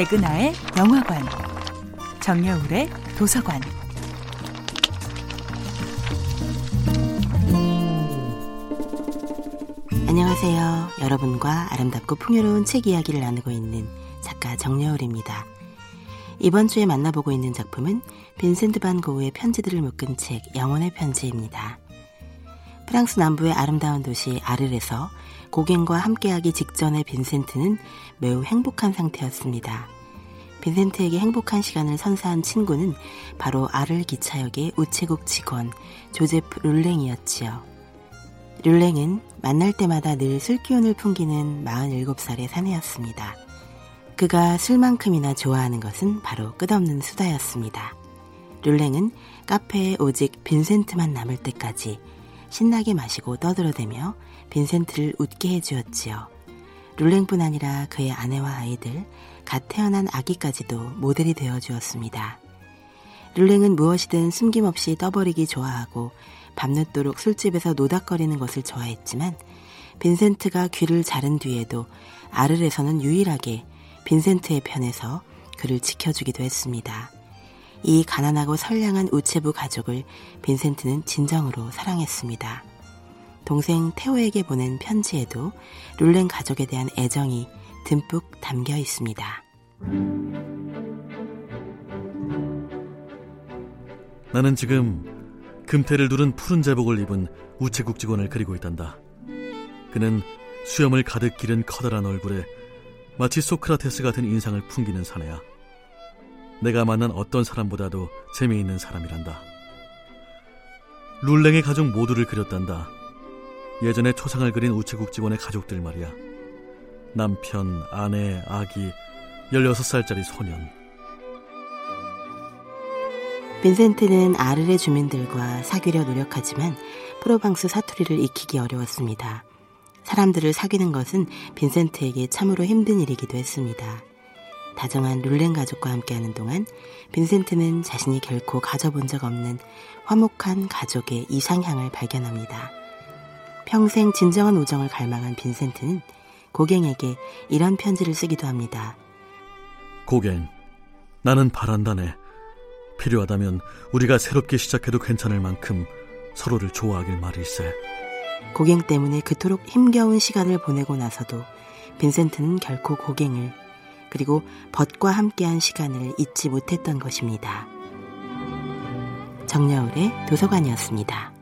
백은하의 영화관, 정여울의 도서관. 안녕하세요. 여러분과 아름답고 풍요로운 책 이야기를 나누고 있는 작가 정여울입니다. 이번 주에 만나보고 있는 작품은 빈센트 반 고흐의 편지들을 묶은 책 영혼의 편지입니다. 프랑스 남부의 아름다운 도시 아르에서 고갱과 함께하기 직전의 빈센트는 매우 행복한 상태였습니다. 빈센트에게 행복한 시간을 선사한 친구는 바로 아를 기차역의 우체국 직원 조제프 룰랭이었지요. 룰랭은 만날 때마다 늘 술기운을 풍기는 47살의 사내였습니다. 그가 술만큼이나 좋아하는 것은 바로 끝없는 수다였습니다. 룰랭은 카페에 오직 빈센트만 남을 때까지 신나게 마시고 떠들어대며 빈센트를 웃게 해주었지요. 룰랭뿐 아니라 그의 아내와 아이들, 갓 태어난 아기까지도 모델이 되어 주었습니다. 룰랭은 무엇이든 숨김없이 떠버리기 좋아하고 밤늦도록 술집에서 노닥거리는 것을 좋아했지만 빈센트가 귀를 자른 뒤에도 아르에서는 유일하게 빈센트의 편에서 그를 지켜주기도 했습니다. 이 가난하고 선량한 우체부 가족을 빈센트는 진정으로 사랑했습니다. 동생 테오에게 보낸 편지에도 룰렌 가족에 대한 애정이 듬뿍 담겨 있습니다. 나는 지금 금태를 두른 푸른 제복을 입은 우체국 직원을 그리고 있단다. 그는 수염을 가득 기른 커다란 얼굴에 마치 소크라테스 같은 인상을 풍기는 사내야. 내가 만난 어떤 사람보다도 재미있는 사람이란다. 룰랭의 가족 모두를 그렸단다. 예전에 초상을 그린 우체국 직원의 가족들 말이야. 남편, 아내, 아기, 16살짜리 소년. 빈센트는 아르레 주민들과 사귀려 노력하지만 프로방스 사투리를 익히기 어려웠습니다. 사람들을 사귀는 것은 빈센트에게 참으로 힘든 일이기도 했습니다. 다정한 룰렌 가족과 함께하는 동안 빈센트는 자신이 결코 가져본 적 없는 화목한 가족의 이상향을 발견합니다. 평생 진정한 우정을 갈망한 빈센트는 고갱에게 이런 편지를 쓰기도 합니다. 고갱, 나는 바란다네. 필요하다면 우리가 새롭게 시작해도 괜찮을 만큼 서로를 좋아하길 말일세. 고갱 때문에 그토록 힘겨운 시간을 보내고 나서도 빈센트는 결코 고갱을 그리고 벗과 함께한 시간을 잊지 못했던 것입니다. 정여울의 도서관이었습니다.